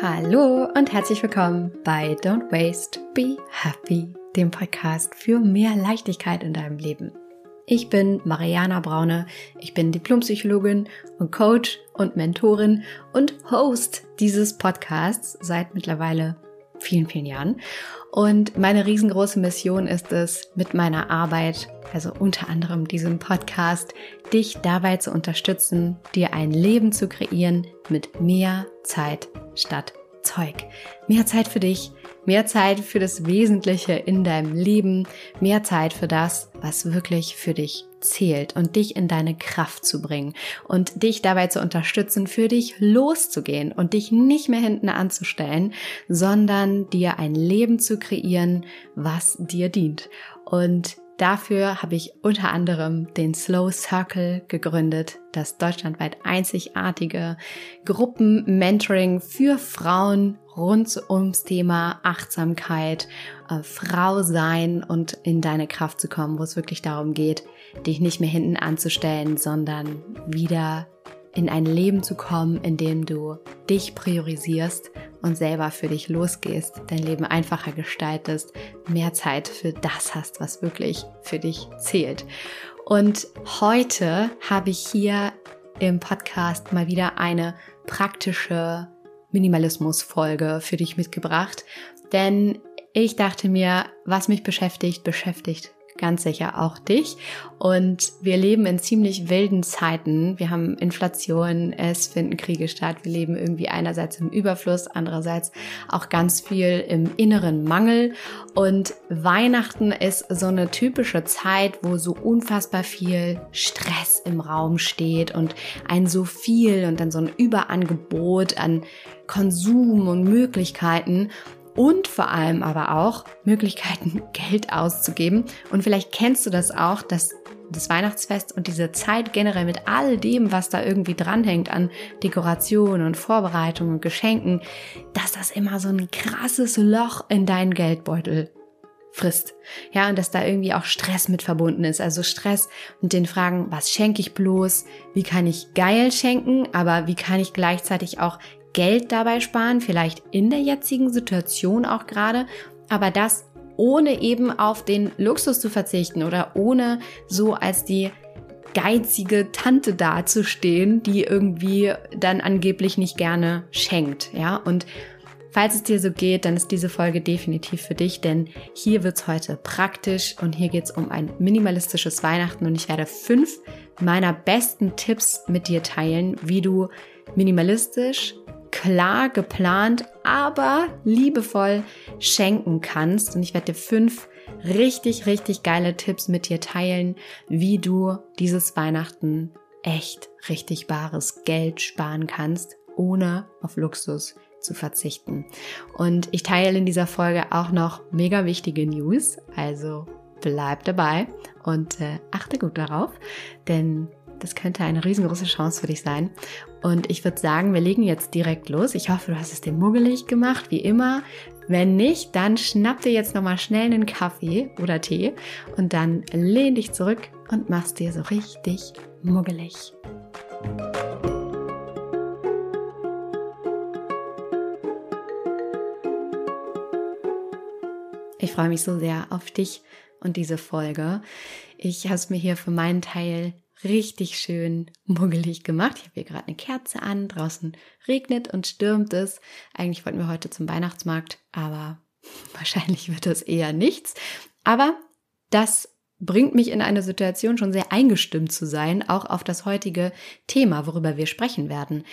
Hallo und herzlich willkommen bei Don't Waste, Be Happy, dem Podcast für mehr Leichtigkeit in deinem Leben. Ich bin Mariana Braune, ich bin Diplompsychologin und Coach und Mentorin und Host dieses Podcasts seit mittlerweile vielen, vielen Jahren. Und meine riesengroße Mission ist es, mit meiner Arbeit, also unter anderem diesem Podcast, dich dabei zu unterstützen, dir ein Leben zu kreieren mit mehr Zeit statt Zeug. Mehr Zeit für dich, mehr Zeit für das Wesentliche in deinem Leben, mehr Zeit für das, was wirklich für dich zählt und dich in deine Kraft zu bringen und dich dabei zu unterstützen, für dich loszugehen und dich nicht mehr hinten anzustellen, sondern dir ein Leben zu kreieren, was dir dient. Und Dafür habe ich unter anderem den Slow Circle gegründet, das deutschlandweit einzigartige Gruppen-Mentoring für Frauen rund ums Thema Achtsamkeit, äh, Frau sein und in deine Kraft zu kommen, wo es wirklich darum geht, dich nicht mehr hinten anzustellen, sondern wieder in ein Leben zu kommen, in dem du dich priorisierst und selber für dich losgehst, dein Leben einfacher gestaltest, mehr Zeit für das hast, was wirklich für dich zählt. Und heute habe ich hier im Podcast mal wieder eine praktische Minimalismus-Folge für dich mitgebracht, denn ich dachte mir, was mich beschäftigt, beschäftigt ganz sicher auch dich. Und wir leben in ziemlich wilden Zeiten. Wir haben Inflation, es finden Kriege statt. Wir leben irgendwie einerseits im Überfluss, andererseits auch ganz viel im inneren Mangel. Und Weihnachten ist so eine typische Zeit, wo so unfassbar viel Stress im Raum steht und ein so viel und dann so ein Überangebot an Konsum und Möglichkeiten und vor allem aber auch Möglichkeiten, Geld auszugeben. Und vielleicht kennst du das auch, dass das Weihnachtsfest und diese Zeit generell mit all dem, was da irgendwie dranhängt an Dekoration und Vorbereitung und Geschenken, dass das immer so ein krasses Loch in deinen Geldbeutel frisst. Ja, und dass da irgendwie auch Stress mit verbunden ist. Also Stress und den Fragen, was schenke ich bloß? Wie kann ich geil schenken? Aber wie kann ich gleichzeitig auch Geld dabei sparen, vielleicht in der jetzigen Situation auch gerade, aber das ohne eben auf den Luxus zu verzichten oder ohne so als die geizige Tante dazustehen, die irgendwie dann angeblich nicht gerne schenkt, ja? Und falls es dir so geht, dann ist diese Folge definitiv für dich, denn hier wird's heute praktisch und hier geht's um ein minimalistisches Weihnachten und ich werde fünf meiner besten Tipps mit dir teilen, wie du minimalistisch klar geplant, aber liebevoll schenken kannst. Und ich werde dir fünf richtig, richtig geile Tipps mit dir teilen, wie du dieses Weihnachten echt richtig bares Geld sparen kannst, ohne auf Luxus zu verzichten. Und ich teile in dieser Folge auch noch mega wichtige News, also bleib dabei und äh, achte gut darauf, denn das könnte eine riesengroße Chance für dich sein. Und ich würde sagen, wir legen jetzt direkt los. Ich hoffe, du hast es dir muggelig gemacht, wie immer. Wenn nicht, dann schnapp dir jetzt nochmal schnell einen Kaffee oder Tee und dann lehn dich zurück und mach's dir so richtig muggelig. Ich freue mich so sehr auf dich und diese Folge. Ich habe es mir hier für meinen Teil richtig schön muggelig gemacht. Ich habe hier gerade eine Kerze an, draußen regnet und stürmt es. Eigentlich wollten wir heute zum Weihnachtsmarkt, aber wahrscheinlich wird das eher nichts. Aber das bringt mich in eine Situation, schon sehr eingestimmt zu sein, auch auf das heutige Thema, worüber wir sprechen werden.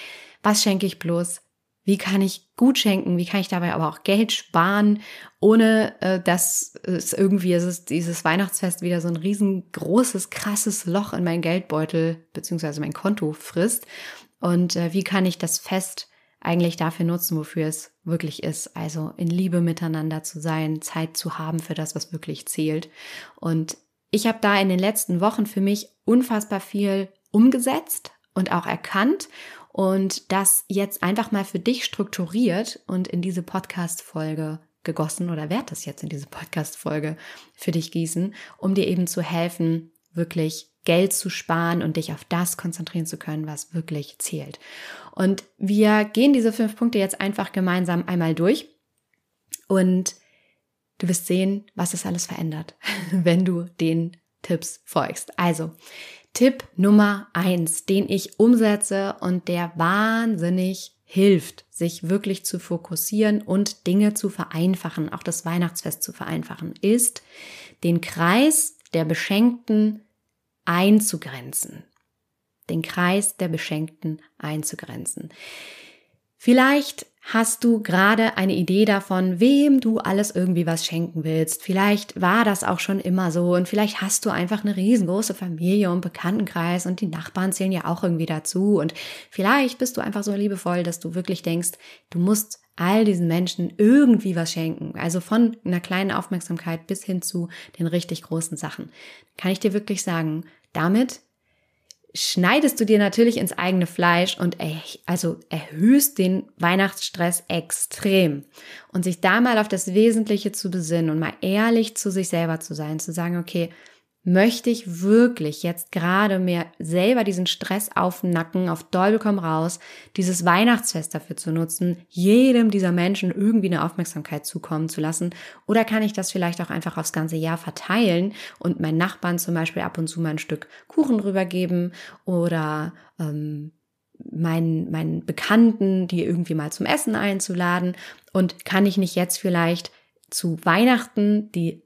Was schenke ich bloß? Wie kann ich gut schenken? Wie kann ich dabei aber auch Geld sparen, ohne äh, dass es irgendwie es ist dieses Weihnachtsfest wieder so ein riesengroßes, krasses Loch in mein Geldbeutel beziehungsweise mein Konto frisst? Und äh, wie kann ich das Fest eigentlich dafür nutzen, wofür es wirklich ist? Also in Liebe miteinander zu sein, Zeit zu haben für das, was wirklich zählt. Und ich habe da in den letzten Wochen für mich unfassbar viel umgesetzt und auch erkannt und das jetzt einfach mal für dich strukturiert und in diese Podcast-Folge gegossen oder werde das jetzt in diese Podcast-Folge für dich gießen, um dir eben zu helfen, wirklich Geld zu sparen und dich auf das konzentrieren zu können, was wirklich zählt. Und wir gehen diese fünf Punkte jetzt einfach gemeinsam einmal durch und du wirst sehen, was es alles verändert, wenn du den Tipps folgst. Also, Tipp Nummer eins, den ich umsetze und der wahnsinnig hilft, sich wirklich zu fokussieren und Dinge zu vereinfachen, auch das Weihnachtsfest zu vereinfachen, ist, den Kreis der Beschenkten einzugrenzen. Den Kreis der Beschenkten einzugrenzen. Vielleicht hast du gerade eine Idee davon, wem du alles irgendwie was schenken willst. Vielleicht war das auch schon immer so und vielleicht hast du einfach eine riesengroße Familie und Bekanntenkreis und die Nachbarn zählen ja auch irgendwie dazu und vielleicht bist du einfach so liebevoll, dass du wirklich denkst, du musst all diesen Menschen irgendwie was schenken. Also von einer kleinen Aufmerksamkeit bis hin zu den richtig großen Sachen. Kann ich dir wirklich sagen, damit schneidest du dir natürlich ins eigene Fleisch und also erhöhst den Weihnachtsstress extrem. Und sich da mal auf das Wesentliche zu besinnen und mal ehrlich zu sich selber zu sein, zu sagen, okay, möchte ich wirklich jetzt gerade mir selber diesen Stress auf den Nacken, auf Teufel komm raus, dieses Weihnachtsfest dafür zu nutzen, jedem dieser Menschen irgendwie eine Aufmerksamkeit zukommen zu lassen? Oder kann ich das vielleicht auch einfach aufs ganze Jahr verteilen und meinen Nachbarn zum Beispiel ab und zu mal ein Stück Kuchen rübergeben oder ähm, meinen, meinen Bekannten, die irgendwie mal zum Essen einzuladen? Und kann ich nicht jetzt vielleicht zu Weihnachten die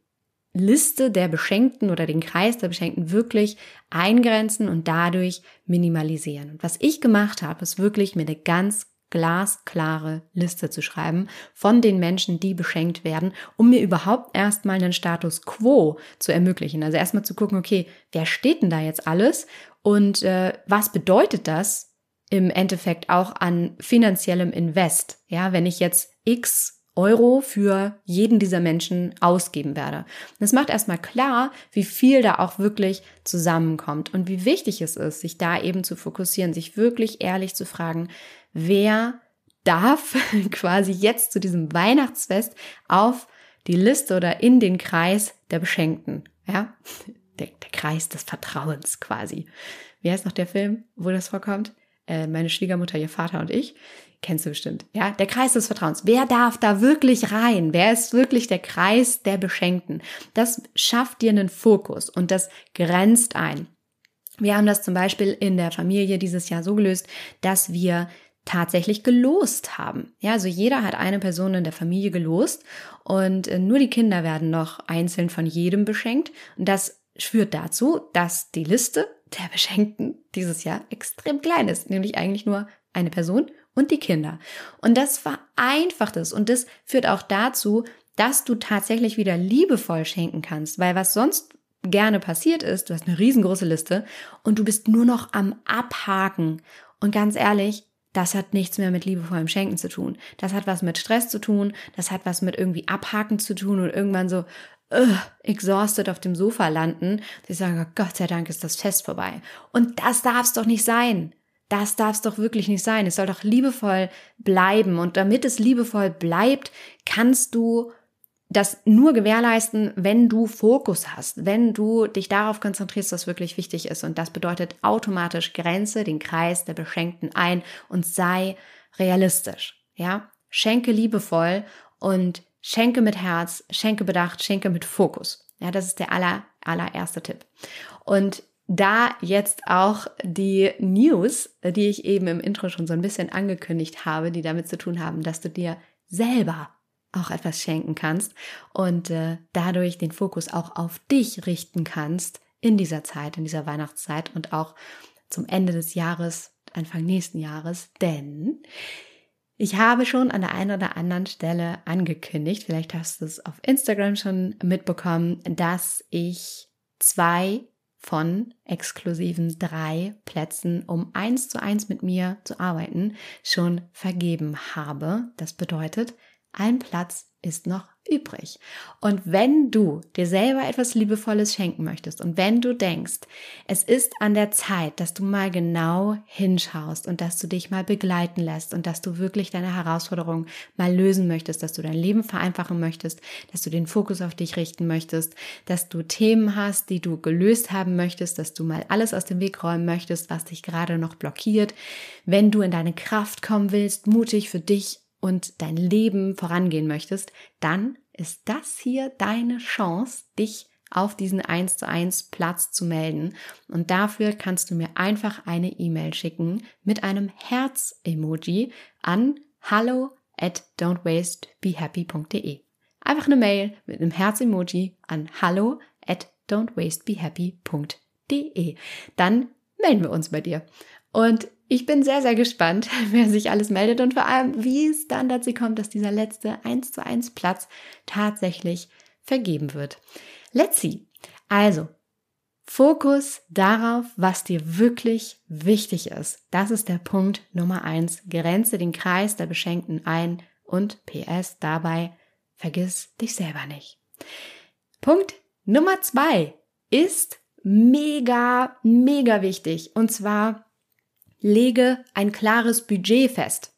Liste der Beschenkten oder den Kreis der Beschenkten wirklich eingrenzen und dadurch minimalisieren. Und was ich gemacht habe, ist wirklich mir eine ganz glasklare Liste zu schreiben von den Menschen, die beschenkt werden, um mir überhaupt erstmal einen Status quo zu ermöglichen. Also erstmal zu gucken, okay, wer steht denn da jetzt alles und äh, was bedeutet das im Endeffekt auch an finanziellem Invest? Ja, wenn ich jetzt X Euro für jeden dieser Menschen ausgeben werde. Das macht erstmal klar, wie viel da auch wirklich zusammenkommt und wie wichtig es ist, sich da eben zu fokussieren, sich wirklich ehrlich zu fragen, wer darf quasi jetzt zu diesem Weihnachtsfest auf die Liste oder in den Kreis der Beschenkten. Ja, der, der Kreis des Vertrauens quasi. Wie heißt noch der Film, wo das vorkommt? Äh, meine Schwiegermutter, ihr Vater und ich. Kennst du bestimmt, ja? Der Kreis des Vertrauens. Wer darf da wirklich rein? Wer ist wirklich der Kreis der Beschenkten? Das schafft dir einen Fokus und das grenzt ein. Wir haben das zum Beispiel in der Familie dieses Jahr so gelöst, dass wir tatsächlich gelost haben. Ja, also jeder hat eine Person in der Familie gelost und äh, nur die Kinder werden noch einzeln von jedem beschenkt. Und das führt dazu, dass die Liste der Beschenkten dieses Jahr extrem klein ist, nämlich eigentlich nur eine Person und die Kinder. Und das vereinfacht es und das führt auch dazu, dass du tatsächlich wieder liebevoll schenken kannst, weil was sonst gerne passiert ist, du hast eine riesengroße Liste und du bist nur noch am Abhaken. Und ganz ehrlich, das hat nichts mehr mit liebevollem Schenken zu tun. Das hat was mit Stress zu tun, das hat was mit irgendwie Abhaken zu tun und irgendwann so uh, exhausted auf dem Sofa landen. Sie sagen, Gott sei Dank ist das Fest vorbei. Und das darf es doch nicht sein. Das darf es doch wirklich nicht sein. Es soll doch liebevoll bleiben. Und damit es liebevoll bleibt, kannst du das nur gewährleisten, wenn du Fokus hast, wenn du dich darauf konzentrierst, was wirklich wichtig ist. Und das bedeutet automatisch Grenze den Kreis der Beschenkten ein und sei realistisch. Ja, schenke liebevoll und schenke mit Herz, schenke bedacht, schenke mit Fokus. Ja, das ist der aller, allererste Tipp. Und da jetzt auch die News, die ich eben im Intro schon so ein bisschen angekündigt habe, die damit zu tun haben, dass du dir selber auch etwas schenken kannst und äh, dadurch den Fokus auch auf dich richten kannst in dieser Zeit, in dieser Weihnachtszeit und auch zum Ende des Jahres, Anfang nächsten Jahres, denn ich habe schon an der einen oder anderen Stelle angekündigt, vielleicht hast du es auf Instagram schon mitbekommen, dass ich zwei von exklusiven drei Plätzen, um eins zu eins mit mir zu arbeiten, schon vergeben habe. Das bedeutet, ein Platz ist noch übrig. Und wenn du dir selber etwas Liebevolles schenken möchtest und wenn du denkst, es ist an der Zeit, dass du mal genau hinschaust und dass du dich mal begleiten lässt und dass du wirklich deine Herausforderung mal lösen möchtest, dass du dein Leben vereinfachen möchtest, dass du den Fokus auf dich richten möchtest, dass du Themen hast, die du gelöst haben möchtest, dass du mal alles aus dem Weg räumen möchtest, was dich gerade noch blockiert, wenn du in deine Kraft kommen willst, mutig für dich und dein Leben vorangehen möchtest, dann ist das hier deine Chance, dich auf diesen 1 zu 1 Platz zu melden. Und dafür kannst du mir einfach eine E-Mail schicken mit einem Herz-Emoji an hallo at don'twastebehappy.de. Einfach eine Mail mit einem Herz-Emoji an hallo at don'twastebehappy.de. Dann melden wir uns bei dir. Und ich bin sehr, sehr gespannt, wer sich alles meldet und vor allem, wie es dann dazu kommt, dass dieser letzte 1 zu 1 Platz tatsächlich vergeben wird. Let's see. Also, Fokus darauf, was dir wirklich wichtig ist. Das ist der Punkt Nummer eins. Grenze den Kreis der Beschenkten ein und PS dabei, vergiss dich selber nicht. Punkt Nummer zwei ist mega, mega wichtig. Und zwar lege ein klares Budget fest.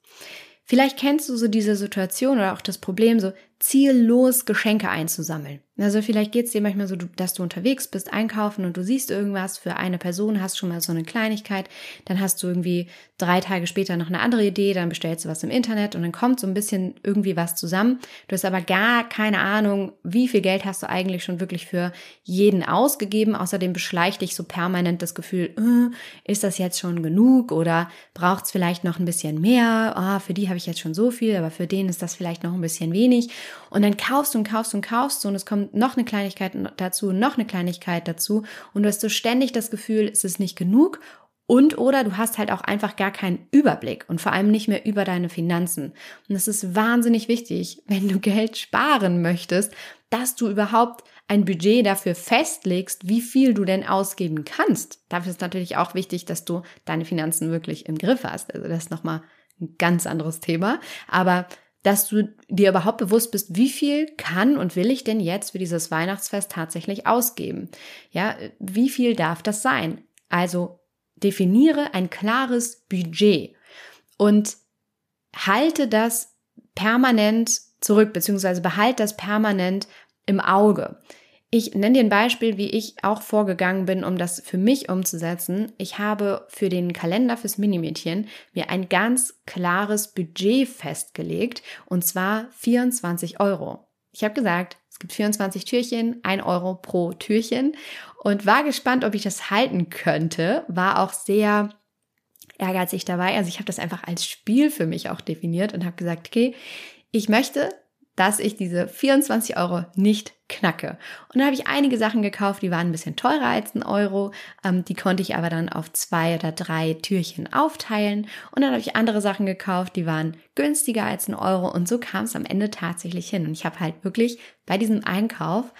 Vielleicht kennst du so diese Situation oder auch das Problem, so ziellos Geschenke einzusammeln. Also vielleicht geht es dir manchmal so, dass du unterwegs bist, einkaufen und du siehst irgendwas für eine Person, hast schon mal so eine Kleinigkeit, dann hast du irgendwie drei Tage später noch eine andere Idee, dann bestellst du was im Internet und dann kommt so ein bisschen irgendwie was zusammen. Du hast aber gar keine Ahnung, wie viel Geld hast du eigentlich schon wirklich für jeden ausgegeben. Außerdem beschleicht dich so permanent das Gefühl, äh, ist das jetzt schon genug oder braucht es vielleicht noch ein bisschen mehr? Oh, für die habe ich jetzt schon so viel, aber für den ist das vielleicht noch ein bisschen wenig. Und dann kaufst du und kaufst und kaufst und es kommt noch eine Kleinigkeit dazu, noch eine Kleinigkeit dazu und du hast so ständig das Gefühl, es ist nicht genug und oder du hast halt auch einfach gar keinen Überblick und vor allem nicht mehr über deine Finanzen. Und es ist wahnsinnig wichtig, wenn du Geld sparen möchtest, dass du überhaupt ein Budget dafür festlegst, wie viel du denn ausgeben kannst. Dafür ist natürlich auch wichtig, dass du deine Finanzen wirklich im Griff hast. Also das ist nochmal ein ganz anderes Thema. Aber dass du dir überhaupt bewusst bist, wie viel kann und will ich denn jetzt für dieses Weihnachtsfest tatsächlich ausgeben? Ja, wie viel darf das sein? Also definiere ein klares Budget und halte das permanent zurück, beziehungsweise behalte das permanent im Auge. Ich nenne dir ein Beispiel, wie ich auch vorgegangen bin, um das für mich umzusetzen. Ich habe für den Kalender fürs Minimädchen mir ein ganz klares Budget festgelegt und zwar 24 Euro. Ich habe gesagt, es gibt 24 Türchen, 1 Euro pro Türchen und war gespannt, ob ich das halten könnte. War auch sehr ehrgeizig dabei. Also ich habe das einfach als Spiel für mich auch definiert und habe gesagt, okay, ich möchte dass ich diese 24 Euro nicht knacke. Und da habe ich einige Sachen gekauft, die waren ein bisschen teurer als ein Euro. Ähm, die konnte ich aber dann auf zwei oder drei Türchen aufteilen. Und dann habe ich andere Sachen gekauft, die waren günstiger als ein Euro. Und so kam es am Ende tatsächlich hin. Und ich habe halt wirklich bei diesem Einkauf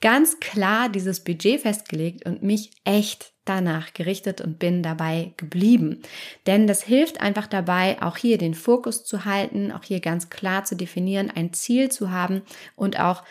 ganz klar dieses Budget festgelegt und mich echt danach gerichtet und bin dabei geblieben. Denn das hilft einfach dabei, auch hier den Fokus zu halten, auch hier ganz klar zu definieren, ein Ziel zu haben und auch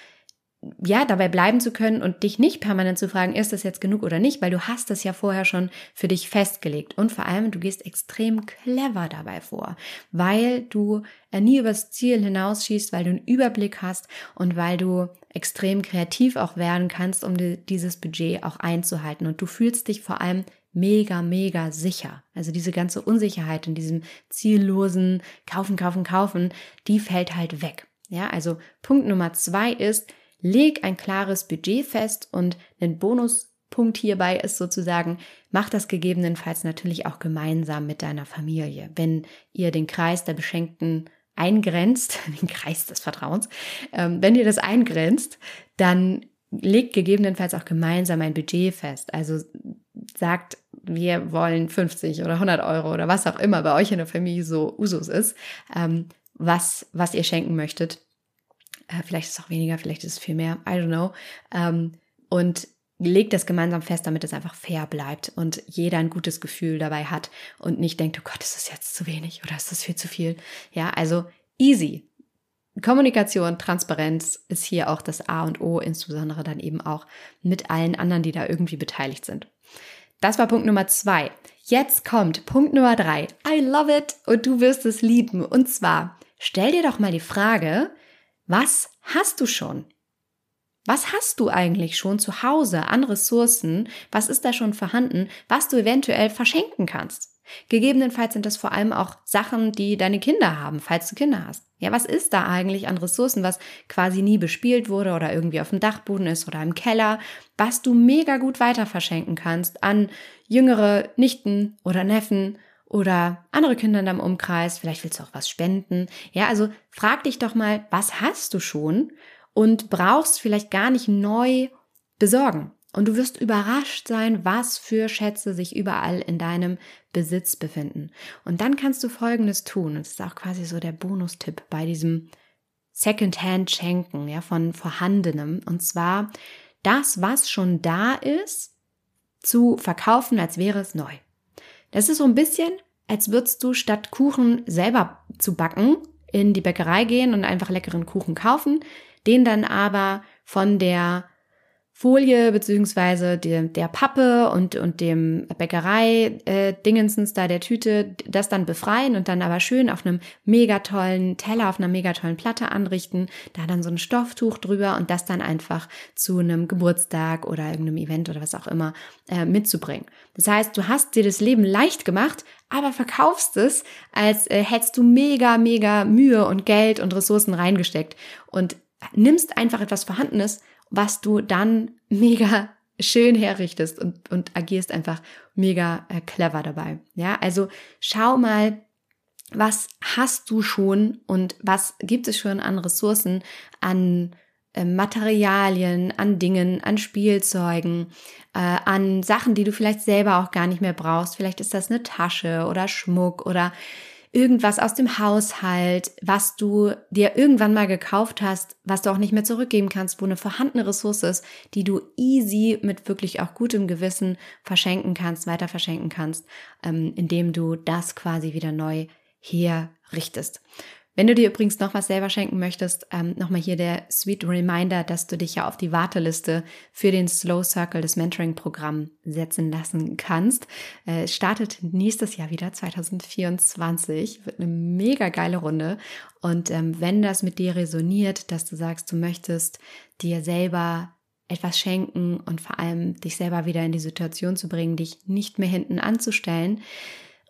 ja, dabei bleiben zu können und dich nicht permanent zu fragen, ist das jetzt genug oder nicht, weil du hast das ja vorher schon für dich festgelegt. Und vor allem, du gehst extrem clever dabei vor, weil du nie übers Ziel hinausschießt, weil du einen Überblick hast und weil du extrem kreativ auch werden kannst, um dieses Budget auch einzuhalten. Und du fühlst dich vor allem mega, mega sicher. Also diese ganze Unsicherheit in diesem ziellosen Kaufen, Kaufen, Kaufen, die fällt halt weg. Ja, also Punkt Nummer zwei ist, leg ein klares Budget fest und ein Bonuspunkt hierbei ist sozusagen, mach das gegebenenfalls natürlich auch gemeinsam mit deiner Familie. Wenn ihr den Kreis der Beschenkten eingrenzt, den Kreis des Vertrauens, ähm, wenn ihr das eingrenzt, dann legt gegebenenfalls auch gemeinsam ein Budget fest. Also sagt, wir wollen 50 oder 100 Euro oder was auch immer bei euch in der Familie so Usus ist, ähm, was, was ihr schenken möchtet. Äh, vielleicht ist es auch weniger, vielleicht ist es viel mehr, I don't know. Ähm, und legt das gemeinsam fest, damit es einfach fair bleibt und jeder ein gutes Gefühl dabei hat und nicht denkt, oh Gott, ist das jetzt zu wenig oder ist das viel zu viel? Ja, also easy. Kommunikation, Transparenz ist hier auch das A und O, insbesondere dann eben auch mit allen anderen, die da irgendwie beteiligt sind. Das war Punkt Nummer zwei. Jetzt kommt Punkt Nummer drei. I love it und du wirst es lieben. Und zwar, stell dir doch mal die Frage, was hast du schon? Was hast du eigentlich schon zu Hause an Ressourcen? Was ist da schon vorhanden, was du eventuell verschenken kannst? Gegebenenfalls sind das vor allem auch Sachen, die deine Kinder haben, falls du Kinder hast. Ja, was ist da eigentlich an Ressourcen, was quasi nie bespielt wurde oder irgendwie auf dem Dachboden ist oder im Keller, was du mega gut weiter verschenken kannst an jüngere Nichten oder Neffen oder andere Kinder in deinem Umkreis. Vielleicht willst du auch was spenden. Ja, also frag dich doch mal, was hast du schon und brauchst vielleicht gar nicht neu besorgen. Und du wirst überrascht sein, was für Schätze sich überall in deinem Besitz befinden. Und dann kannst du Folgendes tun. Und das ist auch quasi so der Bonustipp bei diesem Secondhand-Schenken, ja, von Vorhandenem. Und zwar das, was schon da ist, zu verkaufen, als wäre es neu. Das ist so ein bisschen, als würdest du statt Kuchen selber zu backen, in die Bäckerei gehen und einfach leckeren Kuchen kaufen, den dann aber von der Folie beziehungsweise der, der Pappe und, und dem Bäckerei-Dingensens äh, da der Tüte, das dann befreien und dann aber schön auf einem mega tollen Teller, auf einer mega tollen Platte anrichten, da dann so ein Stofftuch drüber und das dann einfach zu einem Geburtstag oder irgendeinem Event oder was auch immer äh, mitzubringen. Das heißt, du hast dir das Leben leicht gemacht, aber verkaufst es, als äh, hättest du mega, mega Mühe und Geld und Ressourcen reingesteckt und nimmst einfach etwas Vorhandenes was du dann mega schön herrichtest und, und agierst einfach mega äh, clever dabei. Ja, also schau mal, was hast du schon und was gibt es schon an Ressourcen, an äh, Materialien, an Dingen, an Spielzeugen, äh, an Sachen, die du vielleicht selber auch gar nicht mehr brauchst. Vielleicht ist das eine Tasche oder Schmuck oder irgendwas aus dem Haushalt, was du dir irgendwann mal gekauft hast, was du auch nicht mehr zurückgeben kannst, wo eine vorhandene Ressource ist, die du easy mit wirklich auch gutem Gewissen verschenken kannst, weiter verschenken kannst, ähm, indem du das quasi wieder neu herrichtest. Wenn du dir übrigens noch was selber schenken möchtest, ähm, nochmal hier der sweet Reminder, dass du dich ja auf die Warteliste für den Slow Circle des Mentoring-Programm setzen lassen kannst. Äh, startet nächstes Jahr wieder, 2024. Wird eine mega geile Runde. Und ähm, wenn das mit dir resoniert, dass du sagst, du möchtest dir selber etwas schenken und vor allem dich selber wieder in die Situation zu bringen, dich nicht mehr hinten anzustellen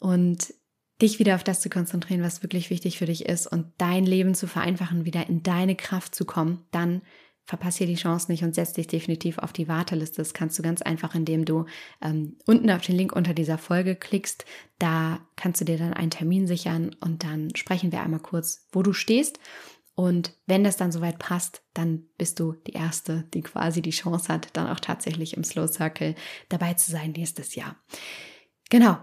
und dich wieder auf das zu konzentrieren, was wirklich wichtig für dich ist und dein Leben zu vereinfachen, wieder in deine Kraft zu kommen, dann verpasse hier die Chance nicht und setz dich definitiv auf die Warteliste. Das kannst du ganz einfach, indem du ähm, unten auf den Link unter dieser Folge klickst. Da kannst du dir dann einen Termin sichern und dann sprechen wir einmal kurz, wo du stehst. Und wenn das dann soweit passt, dann bist du die Erste, die quasi die Chance hat, dann auch tatsächlich im Slow Circle dabei zu sein nächstes Jahr. Genau.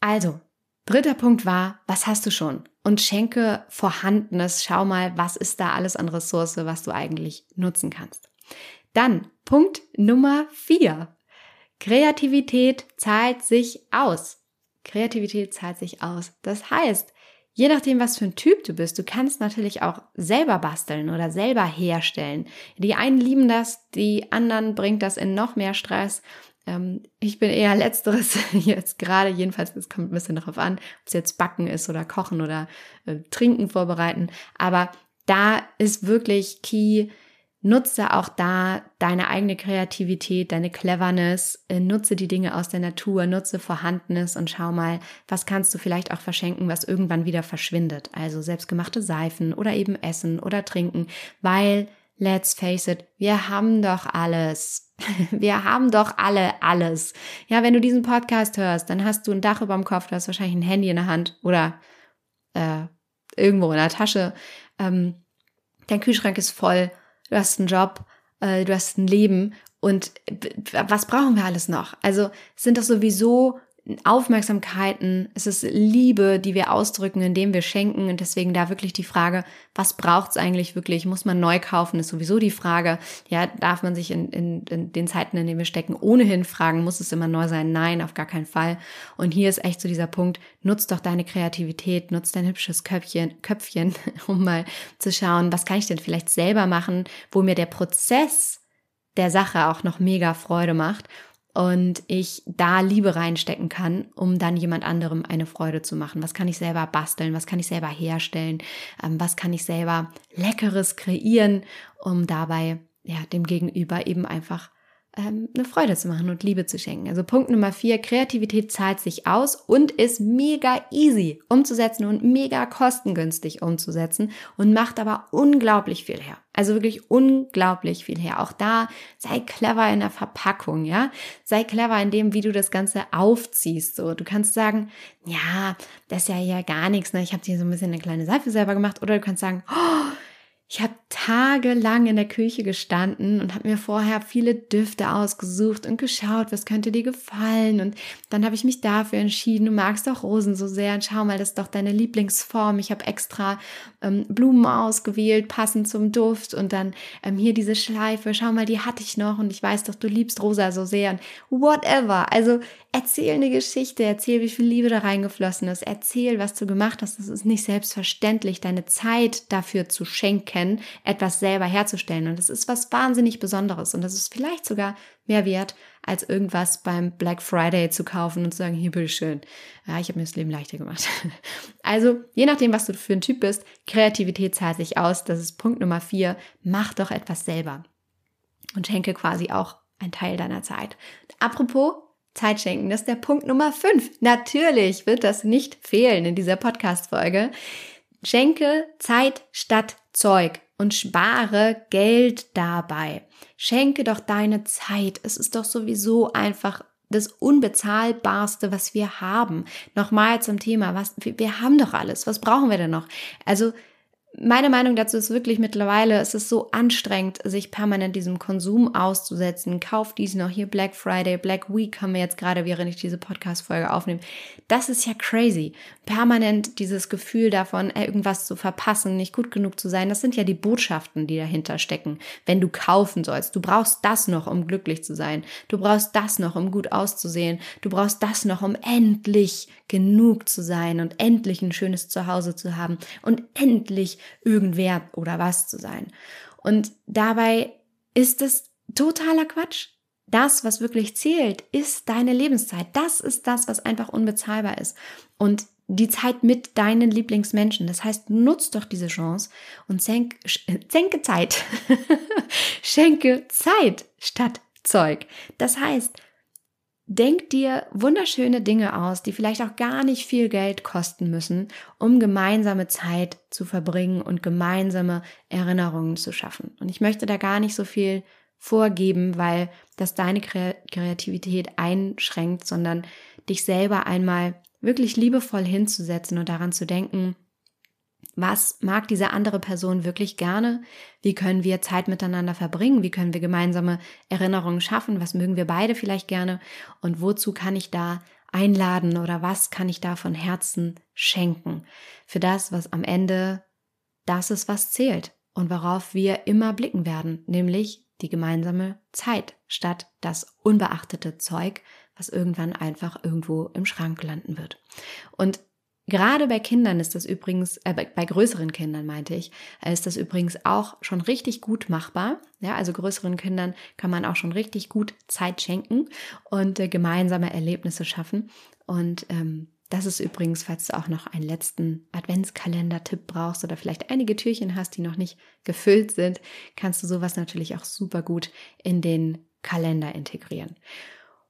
Also, Dritter Punkt war, was hast du schon? Und schenke Vorhandenes. Schau mal, was ist da alles an Ressource, was du eigentlich nutzen kannst. Dann Punkt Nummer vier. Kreativität zahlt sich aus. Kreativität zahlt sich aus. Das heißt, je nachdem, was für ein Typ du bist, du kannst natürlich auch selber basteln oder selber herstellen. Die einen lieben das, die anderen bringt das in noch mehr Stress. Ähm, ich bin eher letzteres jetzt gerade, jedenfalls, es kommt ein bisschen darauf an, ob es jetzt Backen ist oder Kochen oder äh, Trinken vorbereiten. Aber da ist wirklich key, nutze auch da deine eigene Kreativität, deine Cleverness, äh, nutze die Dinge aus der Natur, nutze Vorhandenes und schau mal, was kannst du vielleicht auch verschenken, was irgendwann wieder verschwindet. Also selbstgemachte Seifen oder eben Essen oder Trinken, weil let's face it, wir haben doch alles. Wir haben doch alle alles. Ja, wenn du diesen Podcast hörst, dann hast du ein Dach über dem Kopf, du hast wahrscheinlich ein Handy in der Hand oder äh, irgendwo in der Tasche. Ähm, dein Kühlschrank ist voll, du hast einen Job, äh, du hast ein Leben und was brauchen wir alles noch? Also sind doch sowieso Aufmerksamkeiten, es ist Liebe, die wir ausdrücken, indem wir schenken. Und deswegen da wirklich die Frage, was braucht's eigentlich wirklich? Muss man neu kaufen? Ist sowieso die Frage. Ja, darf man sich in, in, in den Zeiten, in denen wir stecken, ohnehin fragen, muss es immer neu sein? Nein, auf gar keinen Fall. Und hier ist echt so dieser Punkt, nutz doch deine Kreativität, nutz dein hübsches Köpfchen, Köpfchen, um mal zu schauen, was kann ich denn vielleicht selber machen, wo mir der Prozess der Sache auch noch mega Freude macht und ich da Liebe reinstecken kann, um dann jemand anderem eine Freude zu machen. Was kann ich selber basteln? Was kann ich selber herstellen? Ähm, was kann ich selber Leckeres kreieren, um dabei ja dem Gegenüber eben einfach ähm, eine Freude zu machen und Liebe zu schenken. Also Punkt Nummer vier, Kreativität zahlt sich aus und ist mega easy umzusetzen und mega kostengünstig umzusetzen und macht aber unglaublich viel her. Also wirklich unglaublich viel her. Auch da sei clever in der Verpackung, ja. Sei clever in dem, wie du das Ganze aufziehst. So, du kannst sagen, ja, das ist ja ja gar nichts. Ne? Ich habe hier so ein bisschen eine kleine Seife selber gemacht. Oder du kannst sagen, oh, ich habe tagelang in der Küche gestanden und habe mir vorher viele Düfte ausgesucht und geschaut, was könnte dir gefallen. Und dann habe ich mich dafür entschieden, du magst doch Rosen so sehr und schau mal, das ist doch deine Lieblingsform. Ich habe extra ähm, Blumen ausgewählt, passend zum Duft. Und dann ähm, hier diese Schleife, schau mal, die hatte ich noch und ich weiß doch, du liebst Rosa so sehr und whatever. Also erzähl eine Geschichte, erzähl, wie viel Liebe da reingeflossen ist, erzähl, was du gemacht hast. Es ist nicht selbstverständlich, deine Zeit dafür zu schenken, etwas selber herzustellen. Und das ist was wahnsinnig Besonderes. Und das ist vielleicht sogar mehr wert, als irgendwas beim Black Friday zu kaufen und zu sagen, hier, bitteschön. Ja, ich habe mir das Leben leichter gemacht. Also, je nachdem, was du für ein Typ bist, Kreativität zahlt sich aus. Das ist Punkt Nummer vier. Mach doch etwas selber. Und schenke quasi auch einen Teil deiner Zeit. Apropos Zeit schenken, das ist der Punkt Nummer fünf. Natürlich wird das nicht fehlen in dieser Podcast-Folge. Schenke Zeit statt Zeug und spare Geld dabei. Schenke doch deine Zeit. Es ist doch sowieso einfach das Unbezahlbarste, was wir haben. Nochmal zum Thema, was, wir haben doch alles. Was brauchen wir denn noch? Also, meine Meinung dazu ist wirklich mittlerweile, es ist so anstrengend, sich permanent diesem Konsum auszusetzen. Kauf dies noch hier Black Friday, Black Week haben wir jetzt gerade, während ich diese Podcast-Folge aufnehme. Das ist ja crazy. Permanent dieses Gefühl davon, irgendwas zu verpassen, nicht gut genug zu sein. Das sind ja die Botschaften, die dahinter stecken. Wenn du kaufen sollst, du brauchst das noch, um glücklich zu sein. Du brauchst das noch, um gut auszusehen. Du brauchst das noch, um endlich genug zu sein und endlich ein schönes Zuhause zu haben und endlich irgendwer oder was zu sein. Und dabei ist es totaler Quatsch. Das, was wirklich zählt, ist deine Lebenszeit. Das ist das, was einfach unbezahlbar ist. Und die Zeit mit deinen Lieblingsmenschen. Das heißt, nutz doch diese Chance und senk, senke Zeit. Schenke Zeit statt Zeug. Das heißt, Denk dir wunderschöne Dinge aus, die vielleicht auch gar nicht viel Geld kosten müssen, um gemeinsame Zeit zu verbringen und gemeinsame Erinnerungen zu schaffen. Und ich möchte da gar nicht so viel vorgeben, weil das deine Kreativität einschränkt, sondern dich selber einmal wirklich liebevoll hinzusetzen und daran zu denken, was mag diese andere Person wirklich gerne? Wie können wir Zeit miteinander verbringen? Wie können wir gemeinsame Erinnerungen schaffen? Was mögen wir beide vielleicht gerne? Und wozu kann ich da einladen oder was kann ich da von Herzen schenken? Für das, was am Ende das ist, was zählt und worauf wir immer blicken werden, nämlich die gemeinsame Zeit statt das unbeachtete Zeug, was irgendwann einfach irgendwo im Schrank landen wird. Und Gerade bei Kindern ist das übrigens, äh, bei, größeren Kindern meinte ich, ist das übrigens auch schon richtig gut machbar. Ja, also größeren Kindern kann man auch schon richtig gut Zeit schenken und äh, gemeinsame Erlebnisse schaffen. Und ähm, das ist übrigens, falls du auch noch einen letzten Adventskalender-Tipp brauchst oder vielleicht einige Türchen hast, die noch nicht gefüllt sind, kannst du sowas natürlich auch super gut in den Kalender integrieren.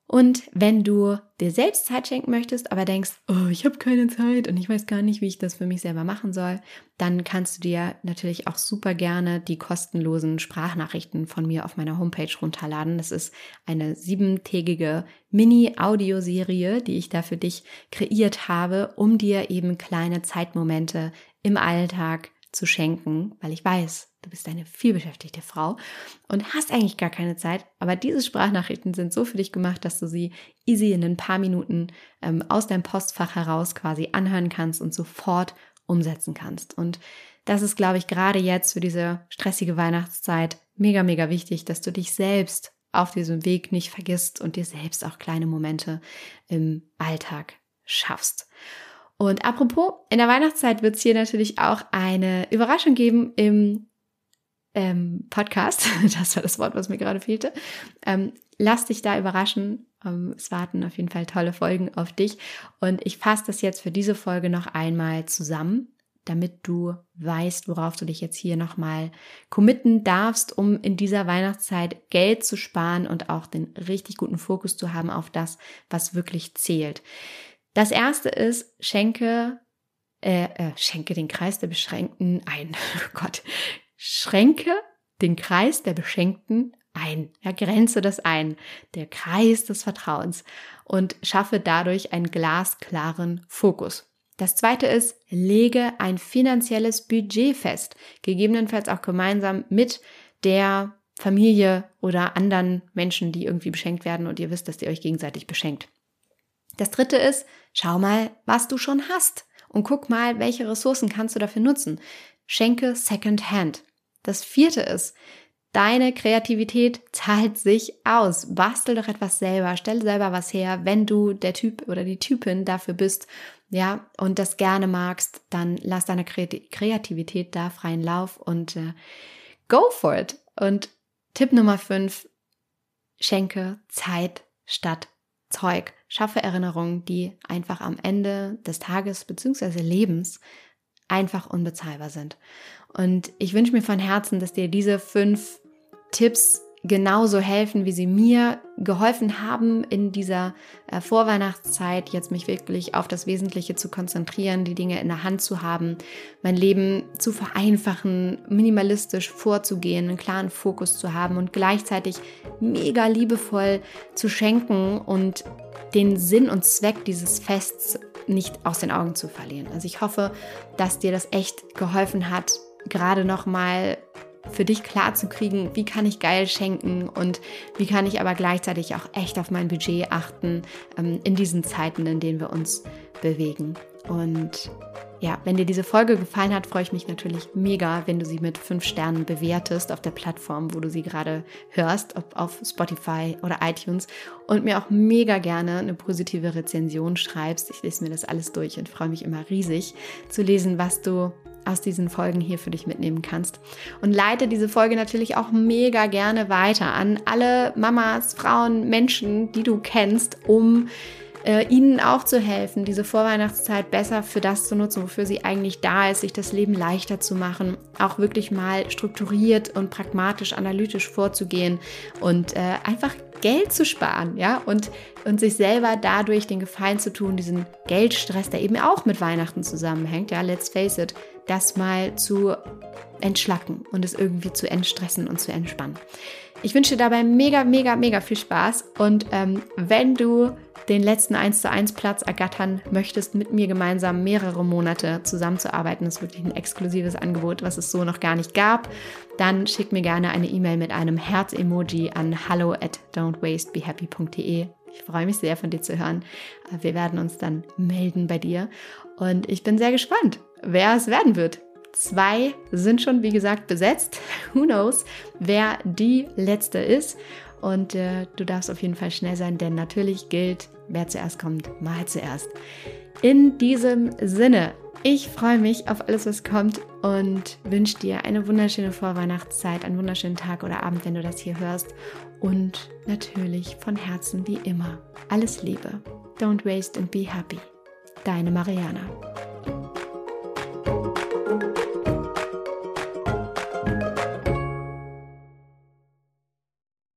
Und wenn du dir selbst Zeit schenken möchtest, aber denkst, oh, ich habe keine Zeit und ich weiß gar nicht, wie ich das für mich selber machen soll, dann kannst du dir natürlich auch super gerne die kostenlosen Sprachnachrichten von mir auf meiner Homepage runterladen. Das ist eine siebentägige Mini-Audioserie, die ich da für dich kreiert habe, um dir eben kleine Zeitmomente im Alltag zu schenken, weil ich weiß, du bist eine vielbeschäftigte Frau und hast eigentlich gar keine Zeit. Aber diese Sprachnachrichten sind so für dich gemacht, dass du sie easy in ein paar Minuten ähm, aus deinem Postfach heraus quasi anhören kannst und sofort umsetzen kannst. Und das ist, glaube ich, gerade jetzt für diese stressige Weihnachtszeit mega, mega wichtig, dass du dich selbst auf diesem Weg nicht vergisst und dir selbst auch kleine Momente im Alltag schaffst. Und apropos, in der Weihnachtszeit wird es hier natürlich auch eine Überraschung geben im ähm, Podcast. Das war das Wort, was mir gerade fehlte. Ähm, lass dich da überraschen. Ähm, es warten auf jeden Fall tolle Folgen auf dich. Und ich fasse das jetzt für diese Folge noch einmal zusammen, damit du weißt, worauf du dich jetzt hier nochmal committen darfst, um in dieser Weihnachtszeit Geld zu sparen und auch den richtig guten Fokus zu haben auf das, was wirklich zählt. Das erste ist, schenke, äh, äh, schenke den Kreis der Beschränkten ein. Oh Gott. Schränke den Kreis der Beschenkten ein. Ja, grenze das ein. Der Kreis des Vertrauens. Und schaffe dadurch einen glasklaren Fokus. Das zweite ist, lege ein finanzielles Budget fest. Gegebenenfalls auch gemeinsam mit der Familie oder anderen Menschen, die irgendwie beschenkt werden und ihr wisst, dass ihr euch gegenseitig beschenkt. Das dritte ist, schau mal, was du schon hast und guck mal, welche Ressourcen kannst du dafür nutzen. Schenke Second Hand. Das vierte ist, deine Kreativität zahlt sich aus. Bastel doch etwas selber, stell selber was her, wenn du der Typ oder die Typin dafür bist, ja, und das gerne magst, dann lass deine Kreativität da freien Lauf und äh, go for it. Und Tipp Nummer fünf, schenke Zeit statt Zeug. Schaffe Erinnerungen, die einfach am Ende des Tages bzw. Lebens einfach unbezahlbar sind. Und ich wünsche mir von Herzen, dass dir diese fünf Tipps genauso helfen, wie sie mir geholfen haben in dieser äh, Vorweihnachtszeit, jetzt mich wirklich auf das Wesentliche zu konzentrieren, die Dinge in der Hand zu haben, mein Leben zu vereinfachen, minimalistisch vorzugehen, einen klaren Fokus zu haben und gleichzeitig mega liebevoll zu schenken und den Sinn und Zweck dieses Fests nicht aus den Augen zu verlieren. Also ich hoffe, dass dir das echt geholfen hat, gerade noch mal für dich klar zu kriegen, wie kann ich geil schenken und wie kann ich aber gleichzeitig auch echt auf mein Budget achten ähm, in diesen Zeiten, in denen wir uns bewegen. Und ja, wenn dir diese Folge gefallen hat, freue ich mich natürlich mega, wenn du sie mit fünf Sternen bewertest auf der Plattform, wo du sie gerade hörst, ob auf Spotify oder iTunes und mir auch mega gerne eine positive Rezension schreibst. Ich lese mir das alles durch und freue mich immer riesig zu lesen, was du aus diesen Folgen hier für dich mitnehmen kannst. Und leite diese Folge natürlich auch mega gerne weiter an alle Mamas, Frauen, Menschen, die du kennst, um äh, ihnen auch zu helfen, diese Vorweihnachtszeit besser für das zu nutzen, wofür sie eigentlich da ist, sich das Leben leichter zu machen, auch wirklich mal strukturiert und pragmatisch, analytisch vorzugehen und äh, einfach Geld zu sparen, ja, und, und sich selber dadurch den Gefallen zu tun, diesen Geldstress, der eben auch mit Weihnachten zusammenhängt, ja, let's face it, das mal zu entschlacken und es irgendwie zu entstressen und zu entspannen. Ich wünsche dir dabei mega, mega, mega viel Spaß und ähm, wenn du den letzten 1 zu 1 Platz ergattern möchtest, mit mir gemeinsam mehrere Monate zusammenzuarbeiten, das ist wirklich ein exklusives Angebot, was es so noch gar nicht gab, dann schick mir gerne eine E-Mail mit einem Herz-Emoji an hallo at don'twastebehappy.de. Ich freue mich sehr von dir zu hören. Wir werden uns dann melden bei dir und ich bin sehr gespannt, wer es werden wird. Zwei sind schon, wie gesagt, besetzt. Who knows, wer die letzte ist. Und äh, du darfst auf jeden Fall schnell sein, denn natürlich gilt, wer zuerst kommt, mal zuerst. In diesem Sinne, ich freue mich auf alles, was kommt und wünsche dir eine wunderschöne Vorweihnachtszeit, einen wunderschönen Tag oder Abend, wenn du das hier hörst. Und natürlich von Herzen wie immer alles Liebe. Don't waste and be happy. Deine Mariana.